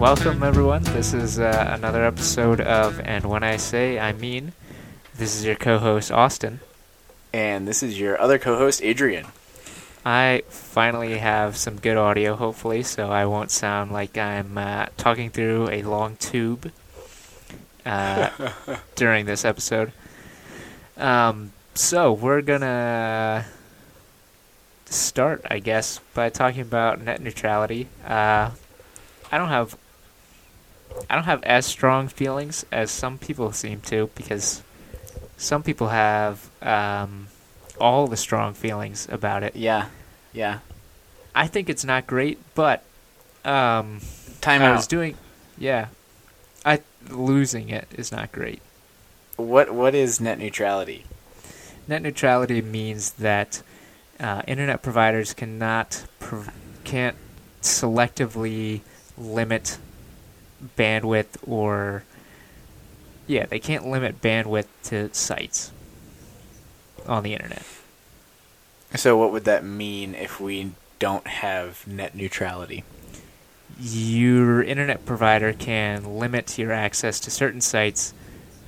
Welcome, everyone. This is uh, another episode of And When I Say I Mean. This is your co host, Austin. And this is your other co host, Adrian. I finally have some good audio, hopefully, so I won't sound like I'm uh, talking through a long tube uh, during this episode. Um, so, we're gonna start, I guess, by talking about net neutrality. Uh, I don't have I don't have as strong feelings as some people seem to because some people have um, all the strong feelings about it. Yeah, yeah. I think it's not great, but um, Time I out. was doing, yeah, I losing it is not great. what what is net neutrality? Net neutrality means that uh, internet providers cannot prov- can't selectively limit bandwidth or yeah they can't limit bandwidth to sites on the internet. So what would that mean if we don't have net neutrality? Your internet provider can limit your access to certain sites,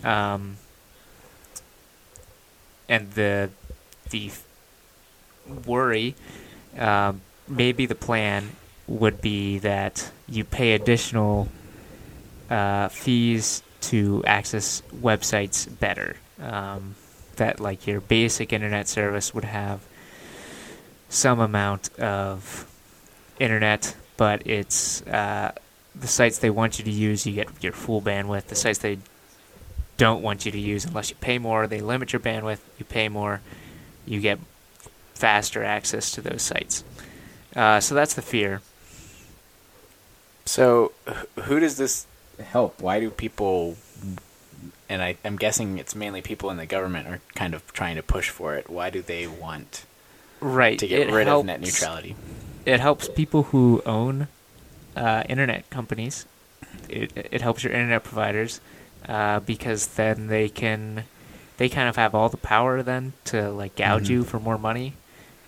um, and the the worry, um, maybe the plan would be that you pay additional uh, fees to access websites better. Um, that like your basic internet service would have some amount of internet, but it's uh, the sites they want you to use, you get your full bandwidth. The sites they don't want you to use, unless you pay more, they limit your bandwidth. You pay more, you get faster access to those sites. Uh, so that's the fear. So who does this help? Why do people and I, I'm guessing it's mainly people in the government are kind of trying to push for it. Why do they want Right. to get it rid helps, of net neutrality? It helps people who own uh, internet companies. It, it helps your internet providers uh, because then they can they kind of have all the power then to like gouge Mhm. you for more money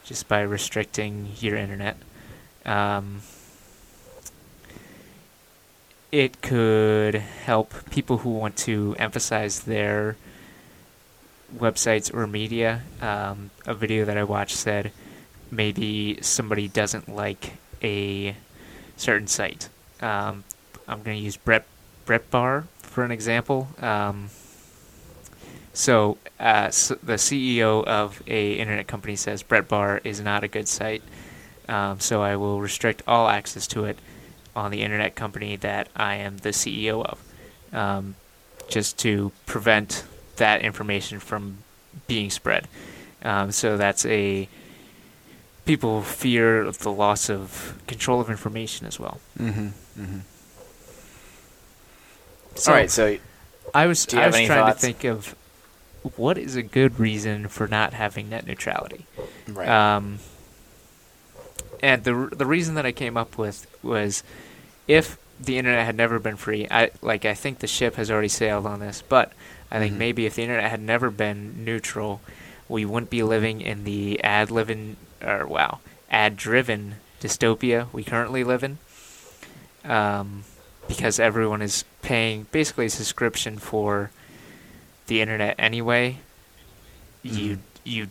just by restricting your internet. Um, it could help people who want to emphasize their websites or media. Um, a video that I watched said maybe somebody doesn't like a certain site. Um, I'm going to use Brett Breitbart for an example. Um, so, uh, s the CEO of a internet company says Breitbart is not a good site. Um, so I will restrict all access to it on the internet company that I am the CEO of, um, just to prevent that information from being spread. Um, so that's a people fear of the loss of control of information as well. Mm-hmm. Mm-hmm. So All right. So I was I was trying thoughts? to think of what is a good reason for not having net neutrality. right. Um, and the the reason that I came up with was if the internet had never been free, I like I think the ship has already sailed on this, but I think Mhm. maybe if the internet had never been neutral, we wouldn't be living in the ad living or wow ad driven dystopia we currently live in. Um, because everyone is paying basically a subscription for the internet anyway. You Mhm. you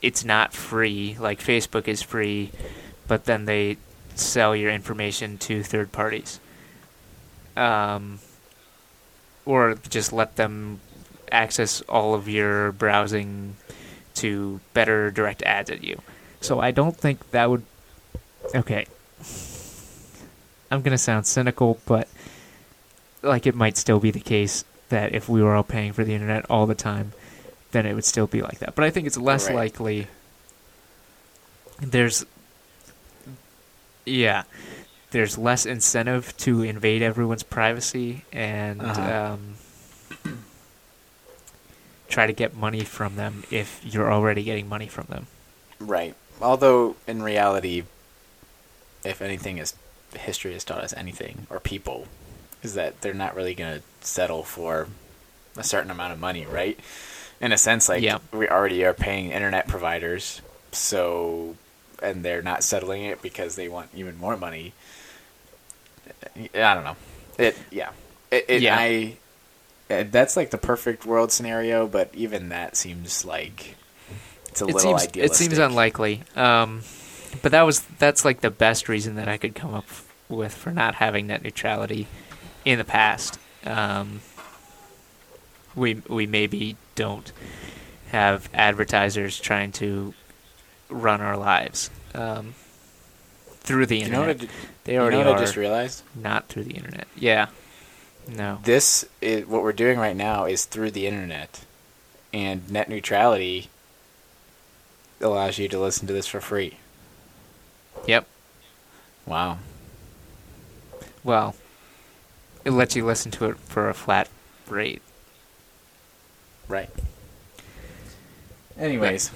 it's not free like Facebook is free, but then they sell your information to third parties. Um, or just let them access all of your browsing to better direct ads at you. So I don't think that would. Okay. I'm gonna sound cynical, but like it might still be the case that if we were all paying for the internet all the time, then it would still be like that. But I think it's less Right. likely. There's, yeah, there's less incentive to invade everyone's privacy and Uh-huh. um, try to get money from them if you're already getting money from them. Right. Although in reality, if anything is history has taught us anything, or people, is that they're not really going to settle for a certain amount of money, right? In a sense, like Yeah. we already are paying internet providers, so and they're not settling it because they want even more money. I don't know. It yeah. It, it Yeah. I uh, that's like the perfect world scenario, but even that seems like it's a it little seems idealistic. it seems unlikely. Um, but that was that's like the best reason that I could come up with for not having net neutrality in the past. Um, we we maybe don't have advertisers trying to run our lives um, through the You know internet. what? I, they you already know what are I just realized? not through the internet. Yeah. No. This is what we're doing right now is through the internet, and net neutrality allows you to listen to this for free. Yep. Wow. Well, it lets you listen to it for a flat rate. Right. Anyways,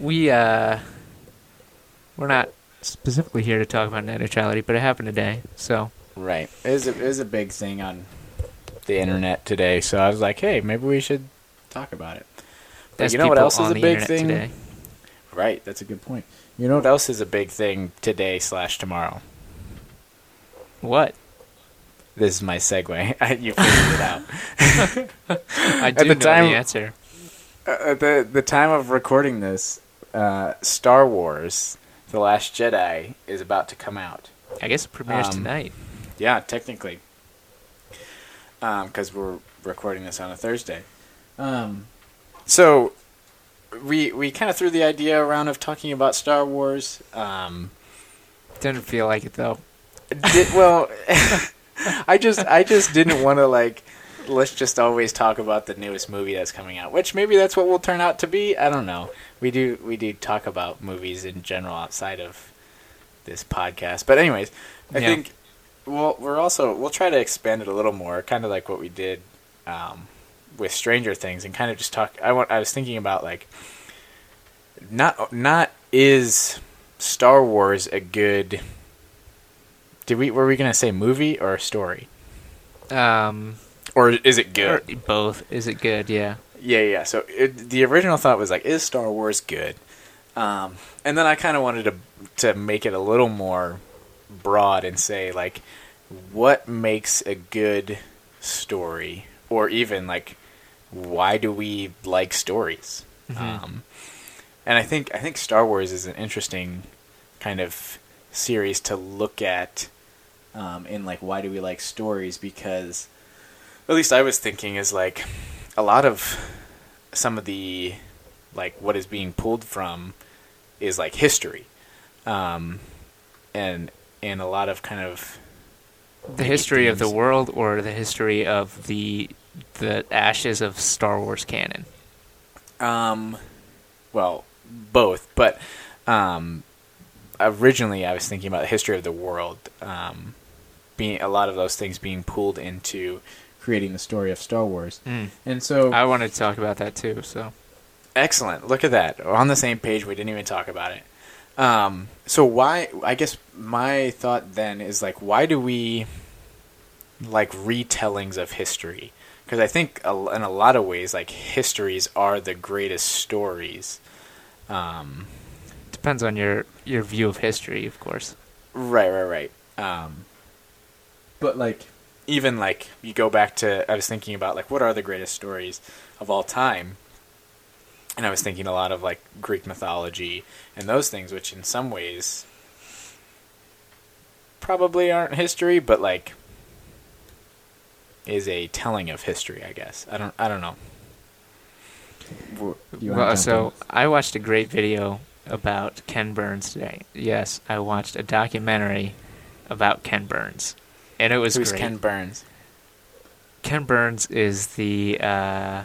We uh we're not specifically here to talk about net neutrality, but it happened today. So right. It was a, it was a big thing on the internet today, so I was like, hey, maybe we should talk about it. But there's you know what else is a big thing? today. Right, that's a good point. You know what else is a big thing today slash tomorrow? What? This is my segue. you figured it out. I At the know time- the answer. Uh, at the the time of recording this, uh, Star Wars: The Last Jedi is about to come out. I guess it premieres Um, tonight. Yeah, technically, because we're recording this on a Thursday. Um, so we we kind of threw the idea around of talking about Star Wars. Um, Didn't feel like it though. did, well, I just I just didn't want to like let's just always talk about the newest movie that's coming out, which maybe that's what will turn out to be. I don't know. We do we do talk about movies in general outside of this podcast, but anyways, I Yeah. think well we're also we'll try to expand it a little more, kind of like what we did um, with Stranger Things, and kind of just talk. I want I was thinking about like not not is Star Wars a good did we were we gonna say movie or story? Um, Or is it good? both. Is it good? Yeah. Yeah, yeah. So it, the original thought was like, is Star Wars good? Um, and then I kind of wanted to to make it a little more broad and say like, what makes a good story, or even like, why do we like stories? Mhm. Um, and I think I think Star Wars is an interesting kind of series to look at um, in like why do we like stories because at least I was thinking is like a lot of some of the like what is being pulled from is like history um, and and a lot of kind of The history of the world, or the history of the the ashes of Star Wars canon. Um, well, both, but um, originally I was thinking about the history of the world, um, being a lot of those things being pulled into creating the story of Star Wars, Mm. and so I wanted to talk about that too. So excellent. Look at that, We're on the same page. We didn't even talk about it. Um, so why? I guess my thought then is like, why do we like retellings of history? Because I think in a lot of ways, like histories are the greatest stories. Um, depends on your your view of history, of course. Right, right, right. Um, but like, even like you go back to, I was thinking about like what are the greatest stories of all time, and I was thinking a lot of like Greek mythology and those things, which in some ways probably aren't history, but like is a telling of history. I guess I don't. I don't know. Well, so I watched a great video about Ken Burns today. Yes, I watched a documentary about Ken Burns, and it was Who's great. Ken Burns? Ken Burns is the, uh,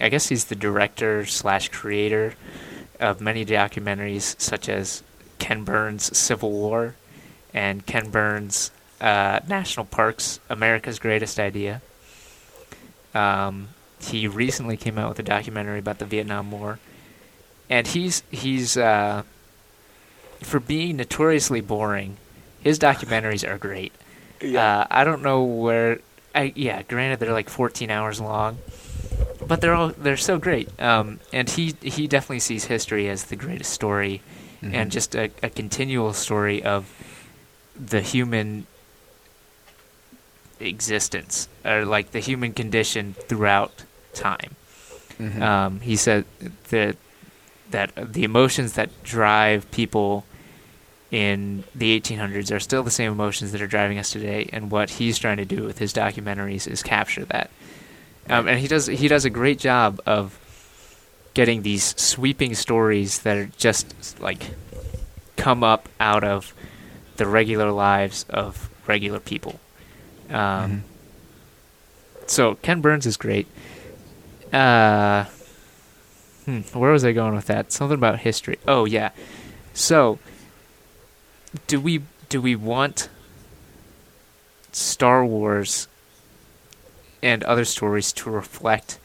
I guess he's the director slash creator of many documentaries such as Ken Burns Civil War and Ken Burns uh, National Parks America's Greatest Idea. Um, he recently came out with a documentary about the Vietnam War, and he's he's uh, for being notoriously boring. His documentaries are great. Uh, I don't know where. I, yeah, granted they're like 14 hours long, but they're all they're so great. Um, and he he definitely sees history as the greatest story, Mhm. and just a, a continual story of the human existence or like the human condition throughout time. Mhm. Um, he said that that the emotions that drive people in the 1800s are still the same emotions that are driving us today, and what he's trying to do with his documentaries is capture that. Um, and he does he does a great job of getting these sweeping stories that are just like come up out of the regular lives of regular people. Um, Mhm. So Ken Burns is great. Uh, hmm, where was I going with that? Something about history. Oh yeah. So, do we do we want Star Wars and other stories to reflect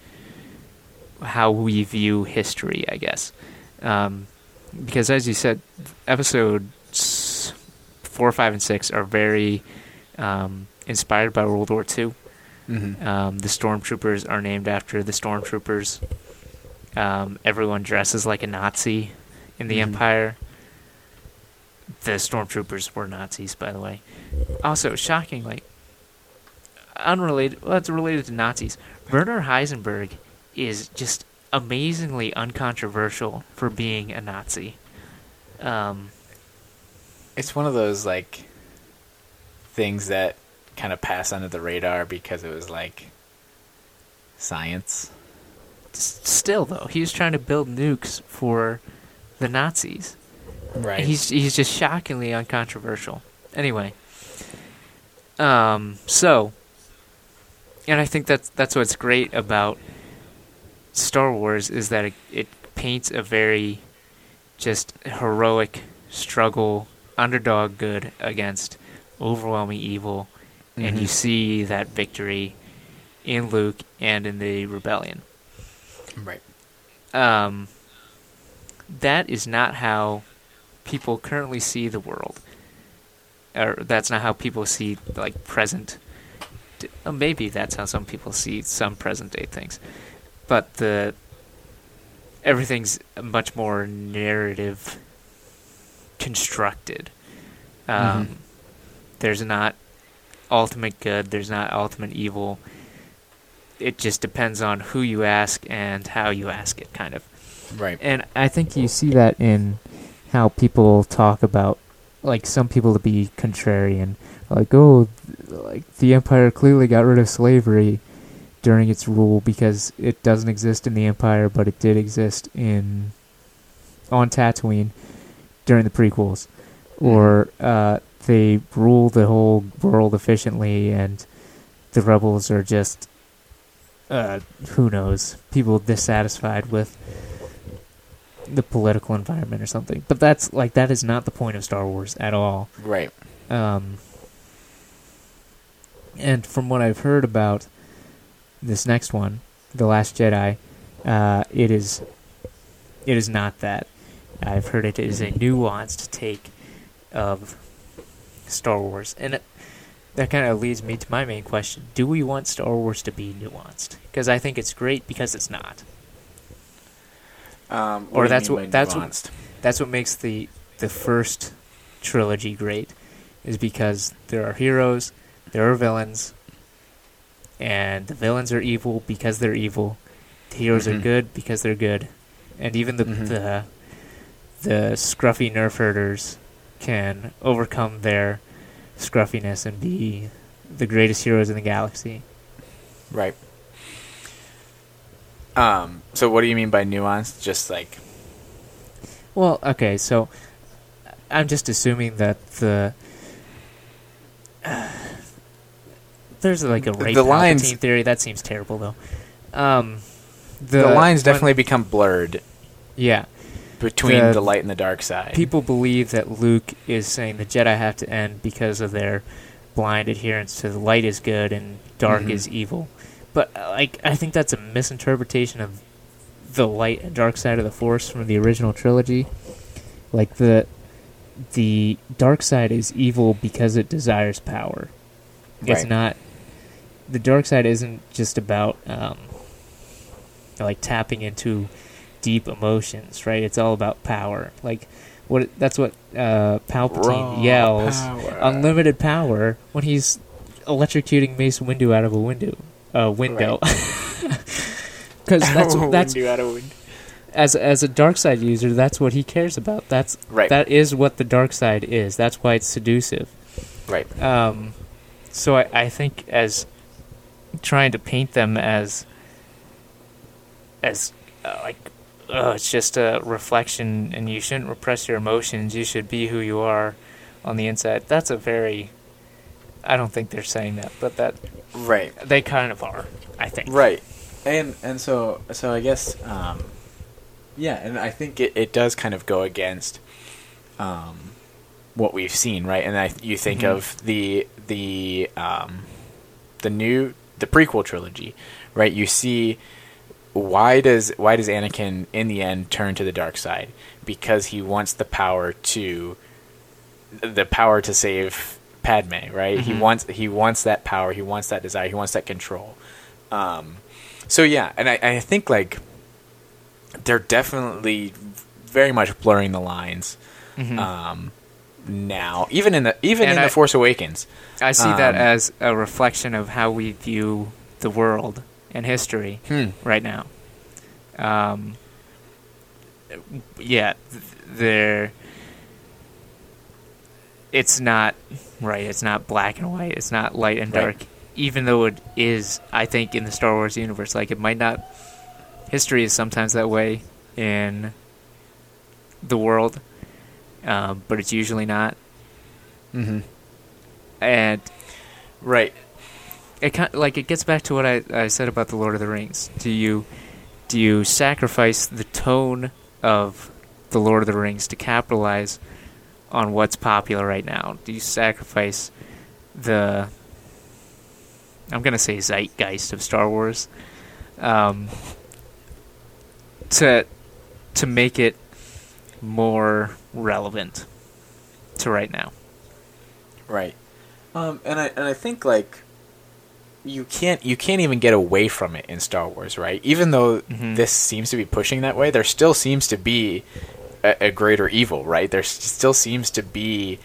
how we view history? I guess, um, because as you said, episodes four, five, and six are very um, inspired by World War II. Mhm. Um, the stormtroopers are named after the stormtroopers. Um, everyone dresses like a Nazi in the Mhm. Empire. The stormtroopers were Nazis, by the way. Also, shockingly, unrelated. Well, it's related to Nazis. Werner Heisenberg is just amazingly uncontroversial for being a Nazi. Um, It's one of those like things that kind of pass under the radar because it was like science. still, though, he was trying to build nukes for the Nazis. Right. He's he's just shockingly uncontroversial. Anyway, um, so, and I think that's that's what's great about Star Wars is that it, it paints a very just heroic struggle, underdog good against overwhelming evil, and you Mhm. see that victory in Luke and in the rebellion. right. Um, that is not how people currently see the world, or that's not how people see like present. uh, Maybe that's how some people see some present day things, but the everything's much more narrative constructed. Um, Mhm. There's not ultimate good. There's not ultimate evil. It just depends on who you ask and how you ask it, kind of. Right. And I think you see that in how people talk about, like some people to be contrarian, like oh, like the empire clearly got rid of slavery during its rule because it doesn't exist in the empire, but it did exist in on Tatooine during the prequels, or uh, they rule the whole world efficiently, and the rebels are just uh, who knows? People dissatisfied with the political environment or something. But that's like that is not the point of Star Wars at all. Right. Um, and from what I've heard about this next one, The Last Jedi, uh, it is it is not that. I've heard it is a nuanced take of Star Wars, and it, that kind of leads me to my main question: Do we want Star Wars to be nuanced? Because I think it's great because it's not. Um, Or what that's what- that's what- that's what makes the the first trilogy great is because there are heroes, there are villains, and the villains are evil because they're evil. The heroes are Mhm. good because they're good, and even the Mhm. the the scruffy nerf herders can overcome their scruffiness and be the greatest heroes in the galaxy. Right. Um. So, what do you mean by nuanced? Just like Well, okay, so I'm just assuming that the there's like a The rape lines- theory. That seems terrible, though. Um, the, the, lines when- definitely become blurred yeah. between The- the, light and the dark side. People believe that Luke is saying the Jedi have to end because of their blind adherence to the light is good and dark Mhm. is evil. But uh, like, I think that's a misinterpretation of the light and dark side of the Force from the original trilogy. Like the the dark side is evil because it desires power. It's Right. not. The dark side isn't just about um, like tapping into deep emotions, right? It's all about power. Like what that's what uh, Palpatine Raw yells power. unlimited power when he's electrocuting Mace Windu out of a window, uh, window. Because that's that's out of as as a dark side user, that's what he cares about. That's Right. that is what the dark side is. That's why it's seductive. right. Um, so I, I think as trying to paint them as as uh, like uh, it's just a reflection, and you shouldn't repress your emotions. You should be who you are on the inside. That's a very I don't think they're saying that, but that Right. they kind of are. I think. Right. And and so so I guess um, yeah, and I think it, it does kind of go against um, what we've seen, right? And I you think Mhm. of the the um, the new the prequel trilogy, right? You see why does why does Anakin in the end turn to the dark side? Because he wants the power to the power to save Padme, right? He Mhm. wants he wants that power, he wants that desire, he wants that control. Um, so yeah, and I, I think like they're definitely very much blurring the lines Mhm. um, now, even in the even And in I- the Force Awakens. I see that um, as a reflection of how we view the world and history. Hmm. right now. Um, yeah, th- there. It's not right. It's not black and white. It's not light and Right. dark. Even though it is, I think, in the Star Wars universe, like it might not. History is sometimes that way in the world, um, but it's usually not. Mm-hmm. And Right. it kind of, like it gets back to what I, I said about the Lord of the Rings. Do you do you sacrifice the tone of the Lord of the Rings to capitalize on what's popular right now? Do you sacrifice the I'm gonna say zeitgeist of Star Wars um, to to make it more relevant to right now? Right. Um, and I and I think like you can't you can't even get away from it in Star Wars, right? Even though Mhm. this seems to be pushing that way, there still seems to be a, a greater evil, right? There still seems to be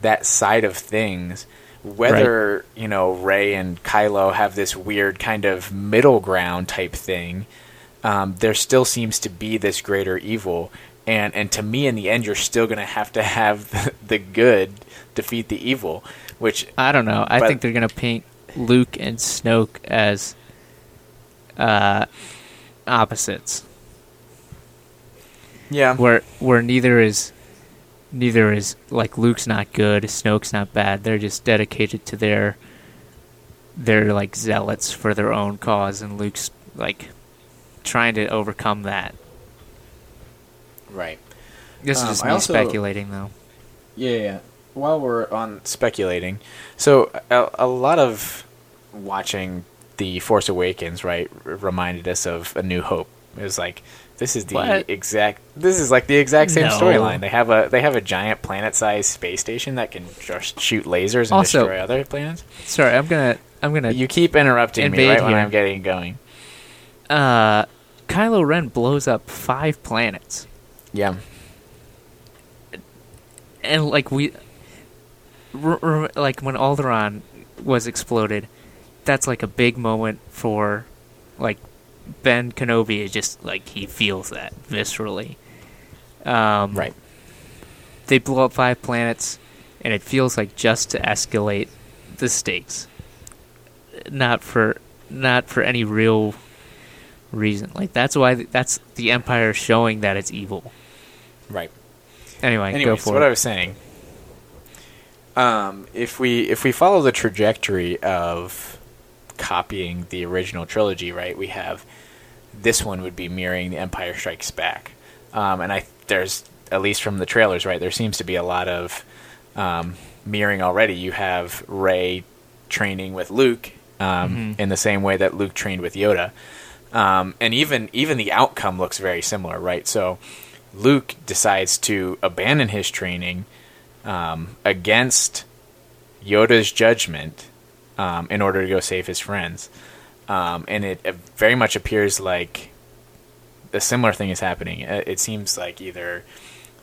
that side of things. Whether you know Rey and Kylo have this weird kind of middle ground type thing, um, there still seems to be this greater evil, and and to me, in the end, you're still going to have to have the, the good defeat the evil, which I don't know. I But- think they're gonna paint Luke and Snoke as uh, opposites, yeah, where where neither is neither is like Luke's not good, Snoke's not bad. They're just dedicated to their they're like zealots for their own cause, and Luke's like trying to overcome that. right. This Um, is just I me also- speculating, though. Yeah, yeah. While we're on speculating, so a, a lot of watching the Force Awakens, right, r- reminded us of A New Hope. It was like this is the What? exact. This is like the exact same No. storyline. They have a they have a giant planet-sized space station that can just shoot lasers and Also- destroy other planets. Sorry, I'm gonna I'm gonna You keep interrupting me right when. I'm getting going. uh, Kylo Ren blows up five planets. Yeah. and like we, r- r- like when Alderaan was exploded, that's like a big moment for, like, Ben Kenobi is just like he feels that viscerally. Um, Right. They blow up five planets, and it feels like just to escalate the stakes, not for not for any real reason. Like that's why that's the Empire showing that it's evil. Right. Anyway, go Anyways, for what it. I was saying. Um, if we if we follow the trajectory of copying the original trilogy, right, we have this one would be mirroring The Empire Strikes Back, um, and I there's at least from the trailers, right, there seems to be a lot of um, mirroring already. You have Rey training with Luke um, Mhm. in the same way that Luke trained with Yoda, um, and even even the outcome looks very similar, right? So Luke decides to abandon his training um, against Yoda's judgment um, in order to go save his friends, um, and it, it very much appears like a similar thing is happening. It, it seems like either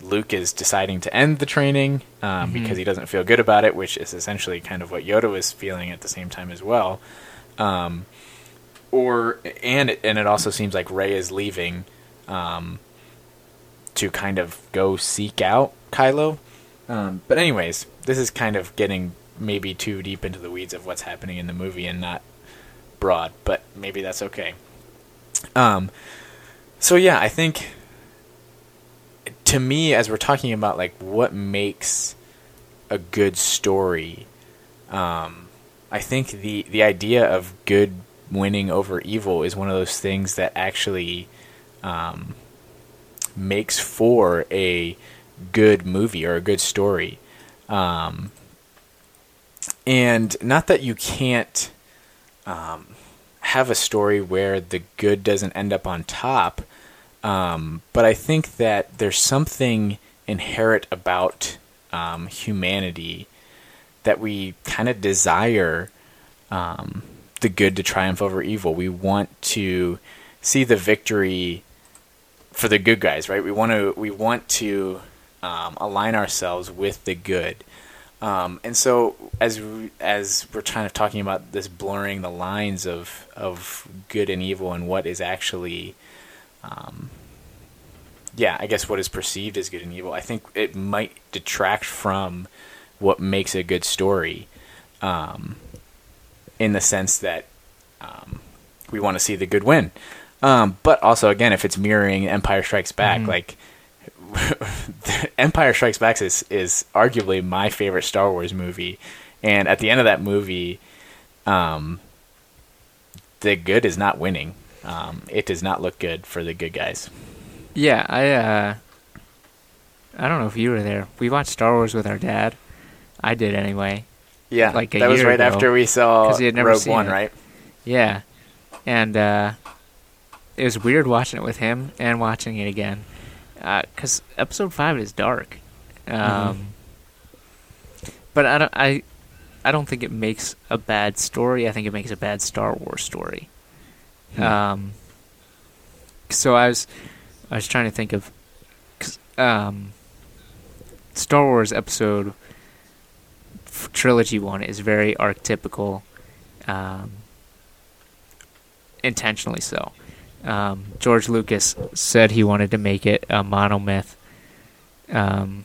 Luke is deciding to end the training um, Mhm. because he doesn't feel good about it, which is essentially kind of what Yoda was feeling at the same time as well. Um, or and it, and it also seems like Rey is leaving um, to kind of go seek out Kylo. Um, but anyways, this is kind of getting maybe too deep into the weeds of what's happening in the movie and not broad, but maybe that's okay. Um, so yeah, I think to me, as we're talking about like what makes a good story, um, I think the the idea of good winning over evil is one of those things that actually um, makes for a good movie or a good story. Um, and not that you can't um, have a story where the good doesn't end up on top, um, but I think that there's something inherent about um, humanity that we kind of desire um, the good to triumph over evil. We want to see the victory for the good guys, right? We want to we want to um, align ourselves with the good. Um, and so, as we, as we're kind of talking about this blurring the lines of of good and evil and what is actually, um, yeah, I guess what is perceived as good and evil, I think it might detract from what makes a good story, um, in the sense that um, we want to see the good win. Um, but also, again, if it's mirroring Empire Strikes Back, Mhm. like Empire Strikes Back is is arguably my favorite Star Wars movie, and at the end of that movie, um, the good is not winning. Um, it does not look good for the good guys. Yeah, I uh I don't know if you were there. We watched Star Wars with our dad. I did anyway. Yeah, Like that was right ago, after we saw he had never Rogue seen One, it. right? Yeah. And uh it was weird watching it with him and watching it again. Uh 'cause episode 5 is dark. Um Mm-hmm. but I don't I I don't think it makes a bad story. I think it makes a bad Star Wars story. Hmm. Um so I was I was trying to think of 'cause, um Star Wars episode f- trilogy one is very archetypical, um, intentionally so. Um, George Lucas said he wanted to make it a monomyth, um,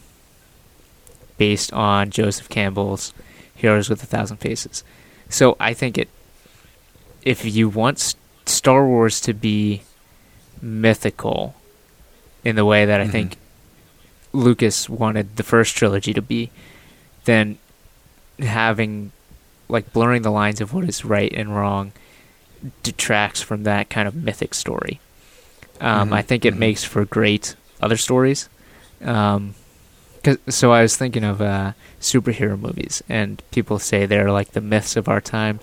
based on Joseph Campbell's Heroes with a Thousand Faces. So I think it, if you want Star Wars to be mythical, in the way that I Mhm. think Lucas wanted the first trilogy to be, then having like blurring the lines of what is right and wrong detracts from that kind of mythic story. Um, Mhm, I think it mhm. makes for great other stories. Um 'cause so I was thinking of uh, superhero movies, and people say they're like the myths of our time,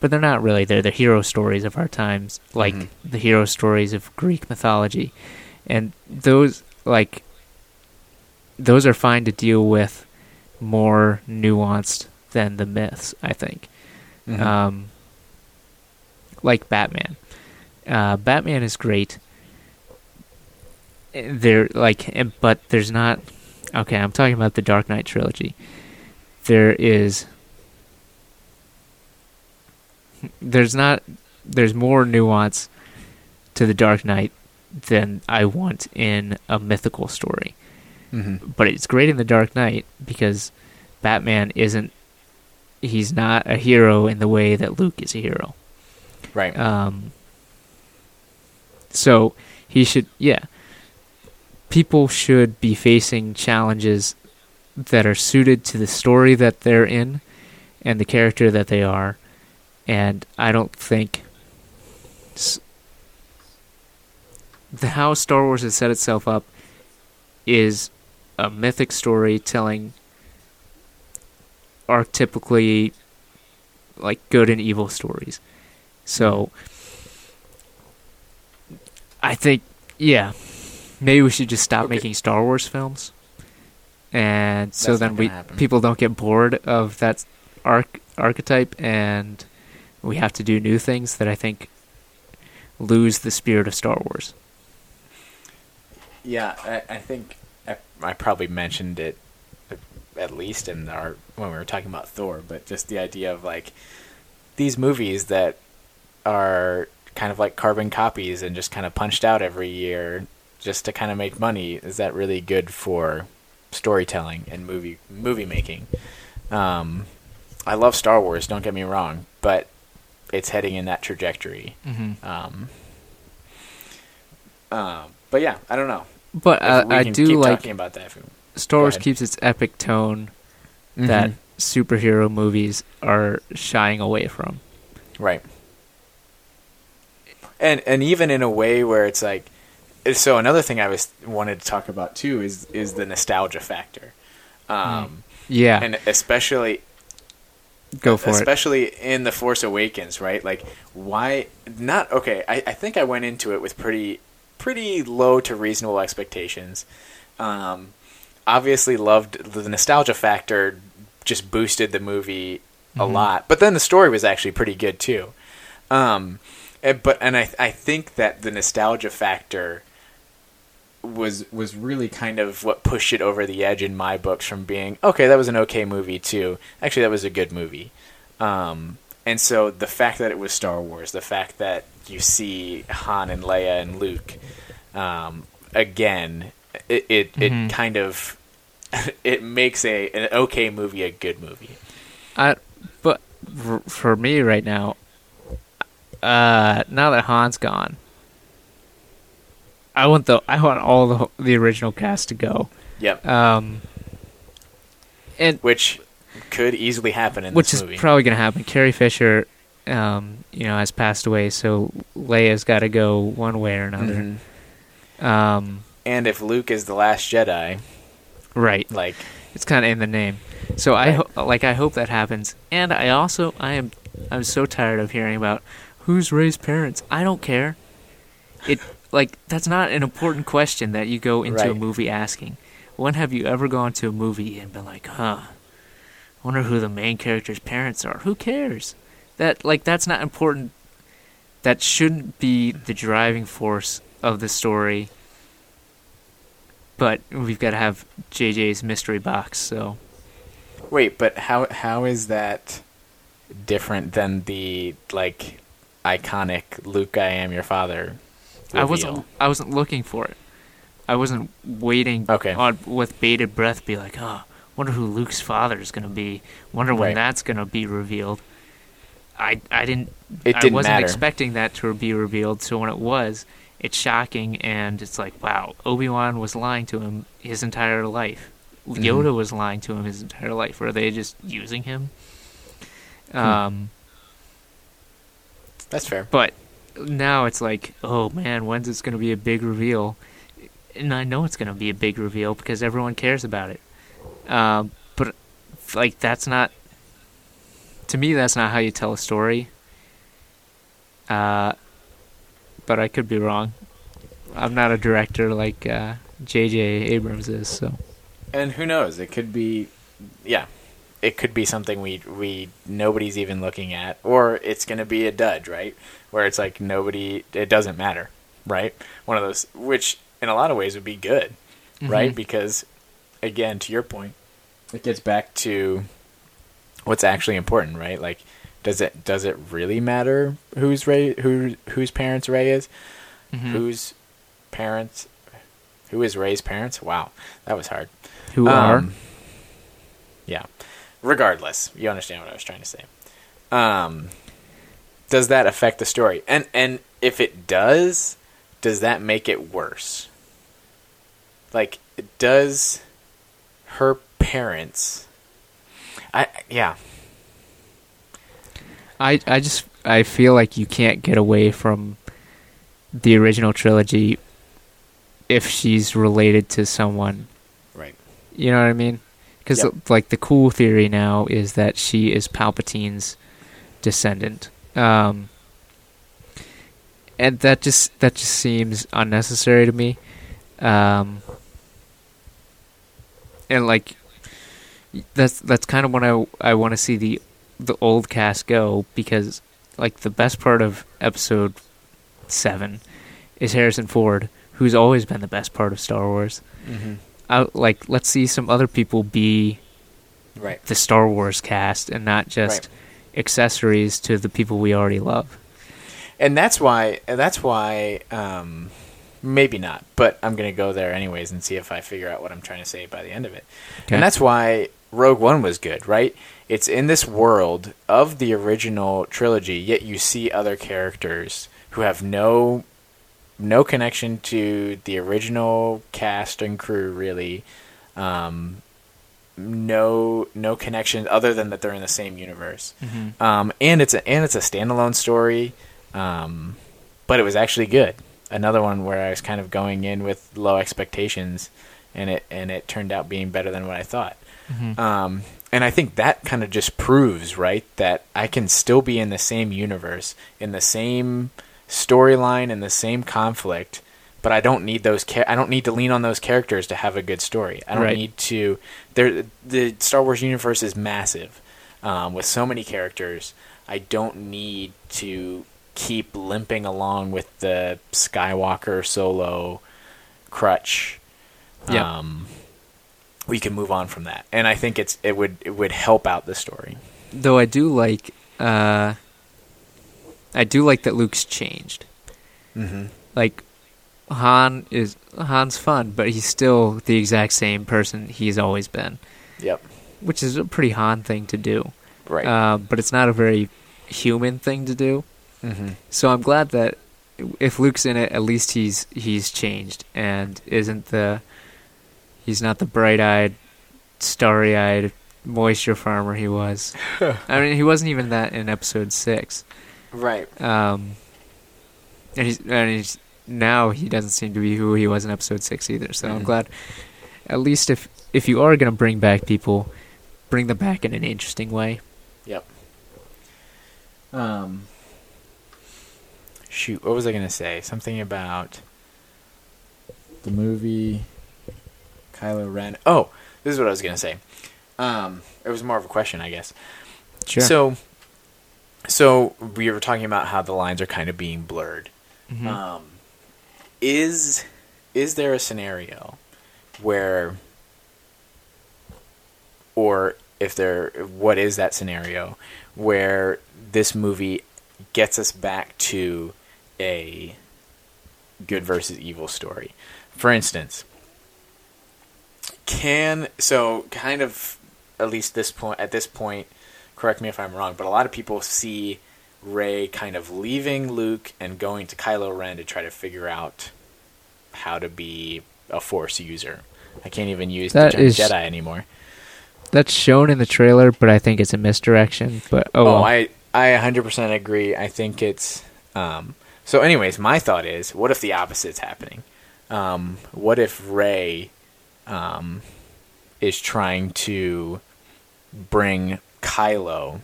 but they're not really. They're the hero stories of our times, like Mhm. the hero stories of Greek mythology, and those like those are fine to deal with more nuanced than the myths. I think Mhm. um, like Batman. Uh, Batman is great. There, like, eh, but there's not. Okay, I'm talking about the Dark Knight trilogy. There is. There's not. There's more nuance to the Dark Knight than I want in a mythical story Mhm. but it's great in the Dark Knight because Batman isn't he's not a hero in the way that Luke is a hero. Right. Um so he should yeah. People should be facing challenges that are suited to the story that they're in and the character that they are and I don't think the how Star Wars has set itself up is a mythic story telling archetypically like good and evil stories. So I think yeah, maybe we should just stop Okay. making Star Wars films. And so That's then we happen. people don't get bored of that arch- archetype and we have to do new things that I think lose the spirit of Star Wars. Yeah, I, I think I, I probably mentioned it at least in our when we were talking about Thor, but just the idea of like these movies that are kind of like carbon copies and just kind of punched out every year just to kind of make money is that really good for storytelling and movie movie making um, i love star wars don't get me wrong but it's heading in that trajectory Mm-hmm. um, uh, but yeah i don't know But uh, I do like talking about that if we- Star Wars keeps its epic tone that Mhm. superhero movies are shying away from. Right. And and even in a way where it's like so another thing I was wanted to talk about too is is the nostalgia factor. Um Yeah, and especially go for it. especially in the Force Awakens, right? Like why not okay, I, I think I went into it with pretty pretty low to reasonable expectations. Um obviously loved the nostalgia factor just boosted the movie a Mhm. lot. But then the story was actually pretty good too. Um, and- but and I I think that the nostalgia factor was was really kind of what pushed it over the edge in my books from being okay that was an okay movie too. Actually that was a good movie. Um, and so the fact that it was Star Wars the fact that you see Han and Leia and Luke um, again it it, Mhm. it kind of it makes a an okay movie a good movie. I, but for, for me right now, uh, now that Han's gone, I want the I want all the the original cast to go. yep Um, and which could easily happen in which is movie. probably going to happen. Carrie Fisher, um, you know, has passed away, so Leia's got to go one way or another. Mhm. Um, And if Luke is the last Jedi, right. like It's kind of in the name. So I Right. ho- like I hope that happens. And I also I am I'm so tired of hearing about who's raised parents. I don't care. It like that's not an important question that you go into a movie asking. When have you ever gone to a movie and been like, "Huh, wonder who the main character's parents are?" Who cares? That like that's not important. That shouldn't be the driving force of the story. But we've got to have JJ's mystery box, so wait, but how how is that different than the like iconic Luke I am your father? I wasn't I wasn't looking for it. I wasn't waiting Okay. on with bated breath be like, "Oh, wonder who Luke's father is going to be. Wonder when Right. that's going to be revealed." I I didn't It I didn't I wasn't matter. expecting that to be revealed, so when it was, it's shocking and it's like, "Wow, Obi-Wan was lying to him his entire life. Mm-hmm. Yoda was lying to him his entire life. Were they just using him?" Hmm. Um That's fair. but now it's like, oh man, when's it's going to be a big reveal? And I know it's going to be a big reveal because everyone cares about it. Um, but like, that's not. To me, that's not how you tell a story. Uh, but I could be wrong. I'm not a director like uh, J.J. Abrams is, so And who knows? It could be, yeah, it could be something we we nobody's even looking at, or it's going to be a dud, right? Where it's like nobody, it doesn't matter, right? One of those, which in a lot of ways would be good, right? Mhm. Because again, to your point, it gets back to what's actually important, right? Like, does it does it really matter whose Rey who whose parents Rey is? Mhm. Whose parents? Who is Rey's parents? Wow, that was hard. who are Um, Yeah. Regardless, you understand what I was trying to say. Um, does that affect the story? And and if it does, does that make it worse? Like, does her parents? I yeah. I I just I feel like you can't get away from the original trilogy if she's related to someone. Right. You know what I mean? Because Yep. like the cool theory now is that she is Palpatine's descendant, um, and that just that just seems unnecessary to me. Um, and like that's that's kind of when I I want to see the the old cast go because like the best part of episode seven is Harrison Ford, who's always been the best part of Star Wars. Mm-hmm. Out like let's see some other people be Right. the Star Wars cast and not just accessories to the people we already love. and that's why that's why um, maybe not but i'm going to go there anyways and see if i figure out what i'm trying to say by the end of it Okay. and that's why rogue one was good right it's in this world of the original trilogy yet you see other characters who have no no connection to the original cast and crew really um, no no connection other than that they're in the same universe um, and it's a and it's a standalone story, um, but it was actually good. Another one where I was kind of going in with low expectations, and it and it turned out being better than what I thought. Um, and I think that kind of just proves right that I can still be in the same universe, in the same storyline, in the same conflict. But I don't need those. Char- I don't need to lean on those characters to have a good story. I don't Right. need to. There, the Star Wars universe is massive, um, with so many characters. I don't need to keep limping along with the Skywalker solo crutch. Yeah. Um, we can move on from that, and I think it's it would it would help out the story. Though I do like, uh, I do like that Luke's changed. Mm-hmm. Like Han is Han's fun, but he's still the exact same person he's always been, Yep. which is a pretty Han thing to do. Right. Uh, but it's not a very human thing to do. mm-hmm. So I'm glad that if Luke's in it, at least he's he's changed and isn't the he's not the bright-eyed, starry-eyed moisture farmer he was. I mean, he wasn't even that in episode six. Right. Um, and he's and he's now he doesn't seem to be who he was in episode six either. So I'm Mhm. glad. At least if if you are gonna bring back people, bring them back in an interesting way. Yep. Um. Shoot, what was I gonna say? Something about the movie Kylo Ren. Oh, this is what I was gonna say. Um, it was more of a question, I guess. Sure. So, so we were talking about how the lines are kind of being blurred. Mhm. Um, is is there a scenario where, or if there, what is that scenario where this movie gets us back to a good versus evil story? For instance, can so kind of at least this point at this point, correct me if I'm wrong, but a lot of people see Rey kind of leaving Luke and going to Kylo Ren to try to figure out how to be a Force user. I can't even use That the is- Jedi anymore. That's shown in the trailer, but I think it's a misdirection. But oh, Oh, well. I I 100% agree. I think it's um so anyways, my thought is what if the opposite's happening? Um what if Rey um is trying to bring Kylo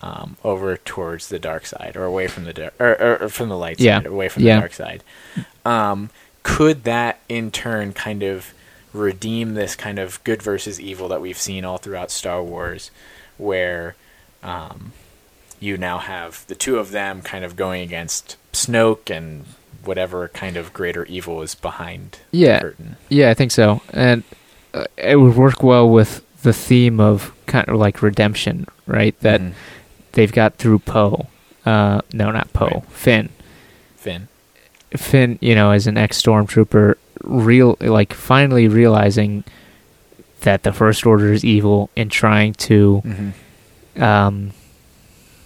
um, over towards the dark side or away from the dark or, or, or from the light Yeah. side away from Yeah. the dark side um, could that in turn kind of redeem this kind of good versus evil that we've seen all throughout Star Wars where um, you now have the two of them kind of going against Snoke and whatever kind of greater evil is behind Yeah. the curtain Yeah, I think so, and uh, it would work well with the theme of kind of like redemption, right? That Mhm. they've got through Poe. Uh, no, not Poe. Right. Finn. Finn Finn, you know, as an ex stormtrooper, real like finally realizing that the First Order is evil and trying to mm-hmm. um,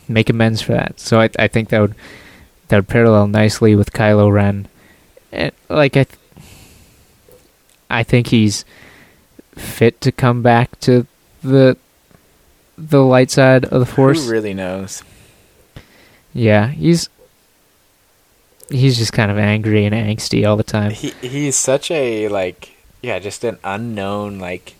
make amends for that. So I, I think that would that would parallel nicely with Kylo Ren. And, like I, th- I think he's fit to come back to the the light side of the Force. who really knows Yeah, he's he's just kind of angry and angsty all the time. He he's such a like yeah, just an unknown like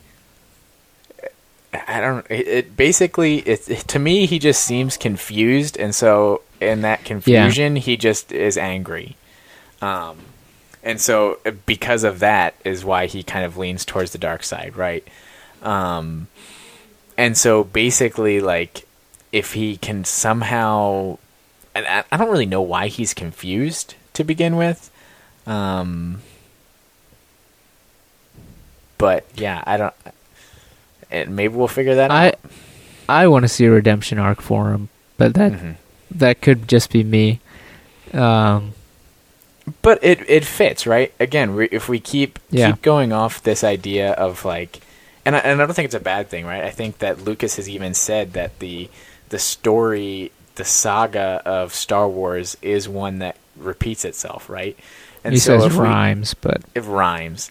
I don't it, it basically it, it- to me he just seems confused and so in that confusion he just is angry. Um and so uh, because of that is why he kind of leans towards the dark side, right? Um and so basically like if he can somehow and I, I don't really know why he's confused to begin with. Um, but yeah, I don't. And maybe we'll figure that I out. I want to see a redemption arc for him, but that Mhm. that could just be me. Um, But it it fits right. Again, we, if we keep Yeah. keep going off this idea of like, and I, and I don't think it's a bad thing, right? I think that Lucas has even said that the the story, the saga of Star Wars is one that repeats itself, right? And he says if we- rhymes, but it rhymes.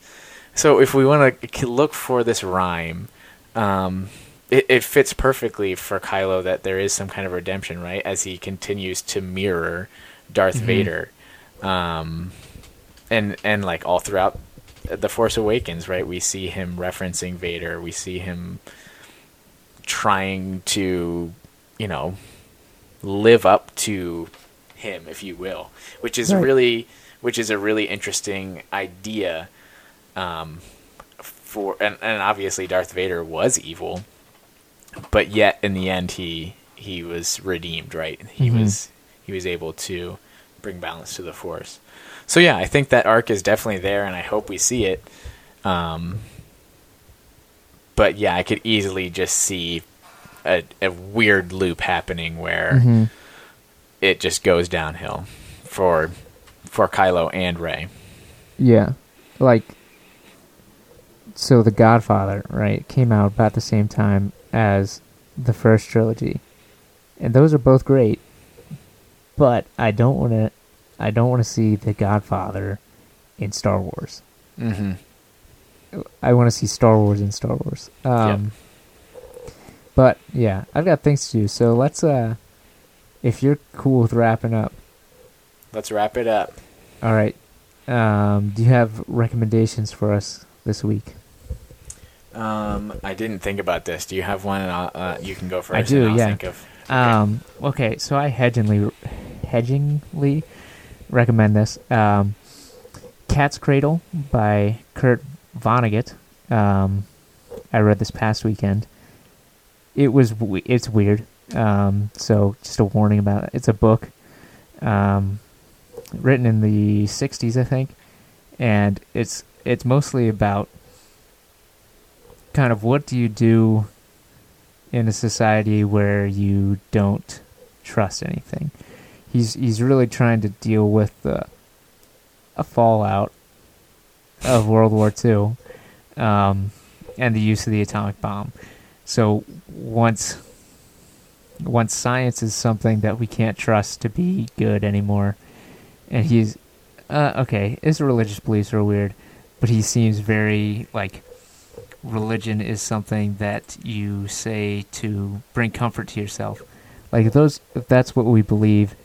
So if we want to look for this rhyme, um, it, it fits perfectly for Kylo that there is some kind of redemption, right? As he continues to mirror Darth Mhm. Vader, um, and and like all throughout the Force Awakens, right? We see him referencing Vader. We see him trying to, you know, live up to him, if you will, which is Right. really, which is a really interesting idea. Um, for and, and obviously Darth Vader was evil, but yet in the end he he was redeemed, right? He Mhm. was he was able to bring balance to the Force. So yeah, I think that arc is definitely there, and I hope we see it. Um, but yeah, I could easily just see a, a weird loop happening where Mhm. it just goes downhill for for Kylo and Rey. yeah, like so the Godfather, right, came out about the same time as the first trilogy, and those are both great. But I don't want to, I don't want to see the Godfather in Star Wars. Mm-hmm. I want to see Star Wars in Star Wars. Um, But yeah, I've got things to do. So let's, uh, if you're cool with wrapping up, Let's wrap it up. all right. Um, do you have recommendations for us this week? Um, I didn't think about this. Do you have one? Uh, you can go first. I do, yeah. Think of, Um, okay, so I hedgingly, hedgingly recommend this. Um, Cat's Cradle by Kurt Vonnegut. Um, I read this past weekend. It was it's weird. Um, so just a warning about it. It's a book, um, written in the '60s, I think, and it's it's mostly about kind of what do you do in a society where you don't trust anything. He's he's really trying to deal with the a fallout of World War II um, and the use of the atomic bomb. So once once science is something that we can't trust to be good anymore, and he's uh, okay, his religious beliefs are weird, but he seems very like religion is something that you say to bring comfort to yourself. Like if those, if that's what we believe,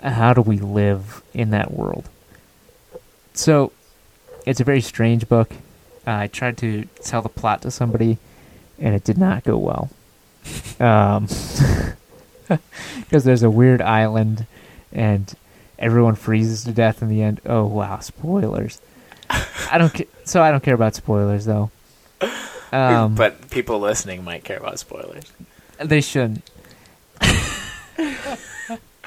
how do we live in that world? So, it's a very strange book. Uh, I tried to tell the plot to somebody, and it did not go well. Um, because there's a weird island, and everyone freezes to death in the end. Oh wow, spoilers! I don't. Ca- so I don't care about spoilers though. Um, but people listening might care about spoilers. they shouldn't.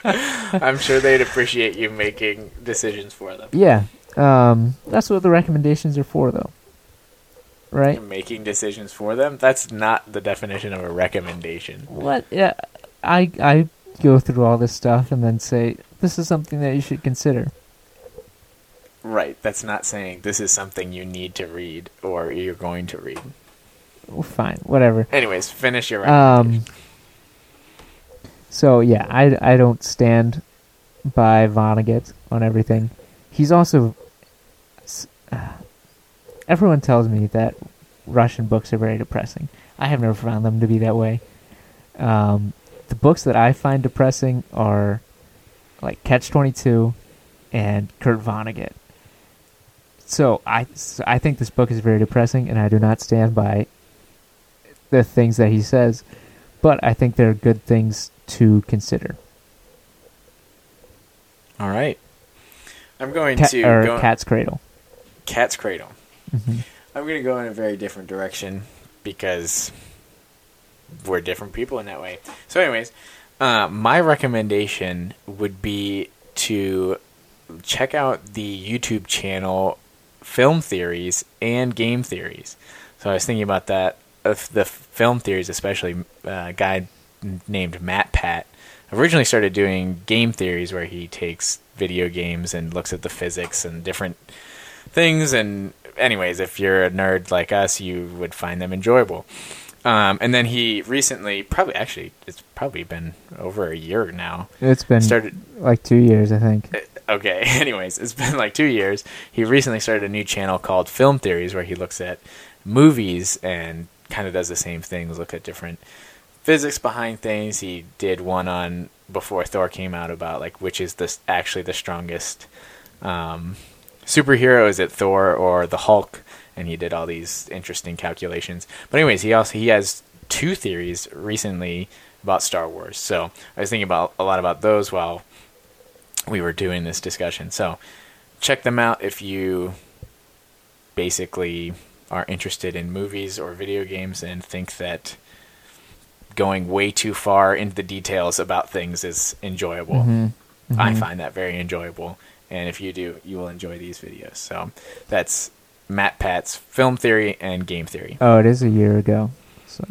I'm sure they'd appreciate you making decisions for them. Yeah, um, that's what the recommendations are for, though. Right? Making decisions for them? That's not the definition of a recommendation. What? Yeah, I I go through all this stuff and then say this is something that you should consider. Right. That's not saying this is something you need to read or you're going to read. Well, fine, whatever. Anyways, finish your recommendation. Um. So yeah, I I don't stand by Vonnegut on everything. He's also. Uh, everyone tells me that Russian books are very depressing. I have never found them to be that way. Um, the books that I find depressing are like Catch Twenty Two and Kurt Vonnegut. So I so I think this book is very depressing, and I do not stand by the things that he says, but I think they're good things to consider. All right. I'm going Cat, to or go Cat's Cradle. Cat's Cradle. hmm I'm going to go in a very different direction because we're different people in that way. So, anyways, uh, my recommendation would be to check out the YouTube channel film theories and game theories. So I was thinking about that. Of the film theories, especially uh, a guy named Matt Pat originally started doing game theories where he takes video games and looks at the physics and different things. And, anyways, if you're a nerd like us, you would find them enjoyable. Um, and then he recently, probably actually, it's probably been over a year now. It's been Started like two years, I think. okay anyways it's been like two years he recently started a new channel called film theories where he looks at movies and kind of does the same things look at different physics behind things. He did one on before thor came out about like which is this actually the strongest um, superhero. Is it thor or the hulk? And he did all these interesting calculations. But anyways he also he has two theories recently about star wars. So i was thinking about a lot about those while we were doing this discussion. So check them out if you basically are interested in movies or video games and think that going way too far into the details about things is enjoyable. Mhm. I Mhm. find that very enjoyable. And if you do, you will enjoy these videos. So that's Matt Pat's film theory and game theory. Oh, it is a year ago. So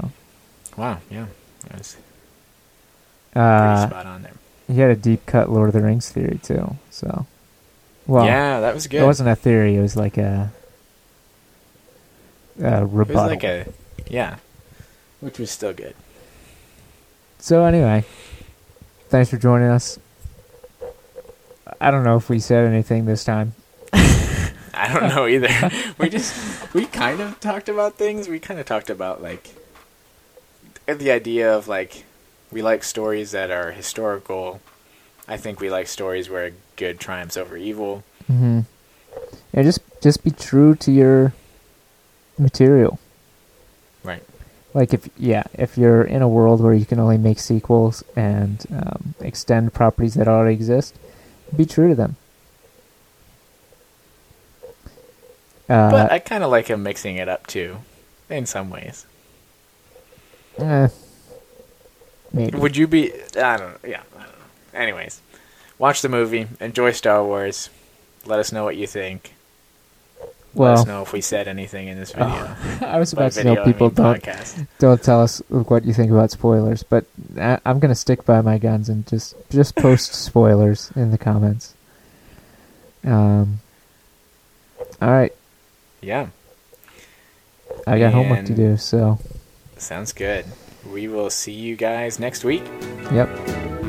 Wow, yeah. That's pretty uh, spot on there. he had a deep cut Lord of the Rings theory too. So well, yeah, that was good. it wasn't a theory. It was like a, a It was like a yeah, which was still good. So anyway, thanks for joining us. I don't know if we said anything this time. I don't know either. we just we kind of talked about things. We kind of talked about like the idea of like we like stories that are historical. I think we like stories where good triumphs over evil. Mm-hmm. Yeah, just just be true to your material. Right. Like if yeah, if you're in a world where you can only make sequels and um, extend properties that already exist, be true to them. Uh, but I kind of like him mixing it up too, in some ways. eh, maybe. Would you be? I don't. Know, yeah, I don't know. Anyways, watch the movie. Enjoy Star Wars. Let us know what you think. Let us well, know if we said anything in this video. oh, I was about to video, tell I mean people don't podcast. don't tell us what you think about spoilers, but I, I'm gonna stick by my guns and just just post spoilers in the comments. Um. All right, Yeah. I got homework to do, so Sounds good. We will see you guys next week. yep.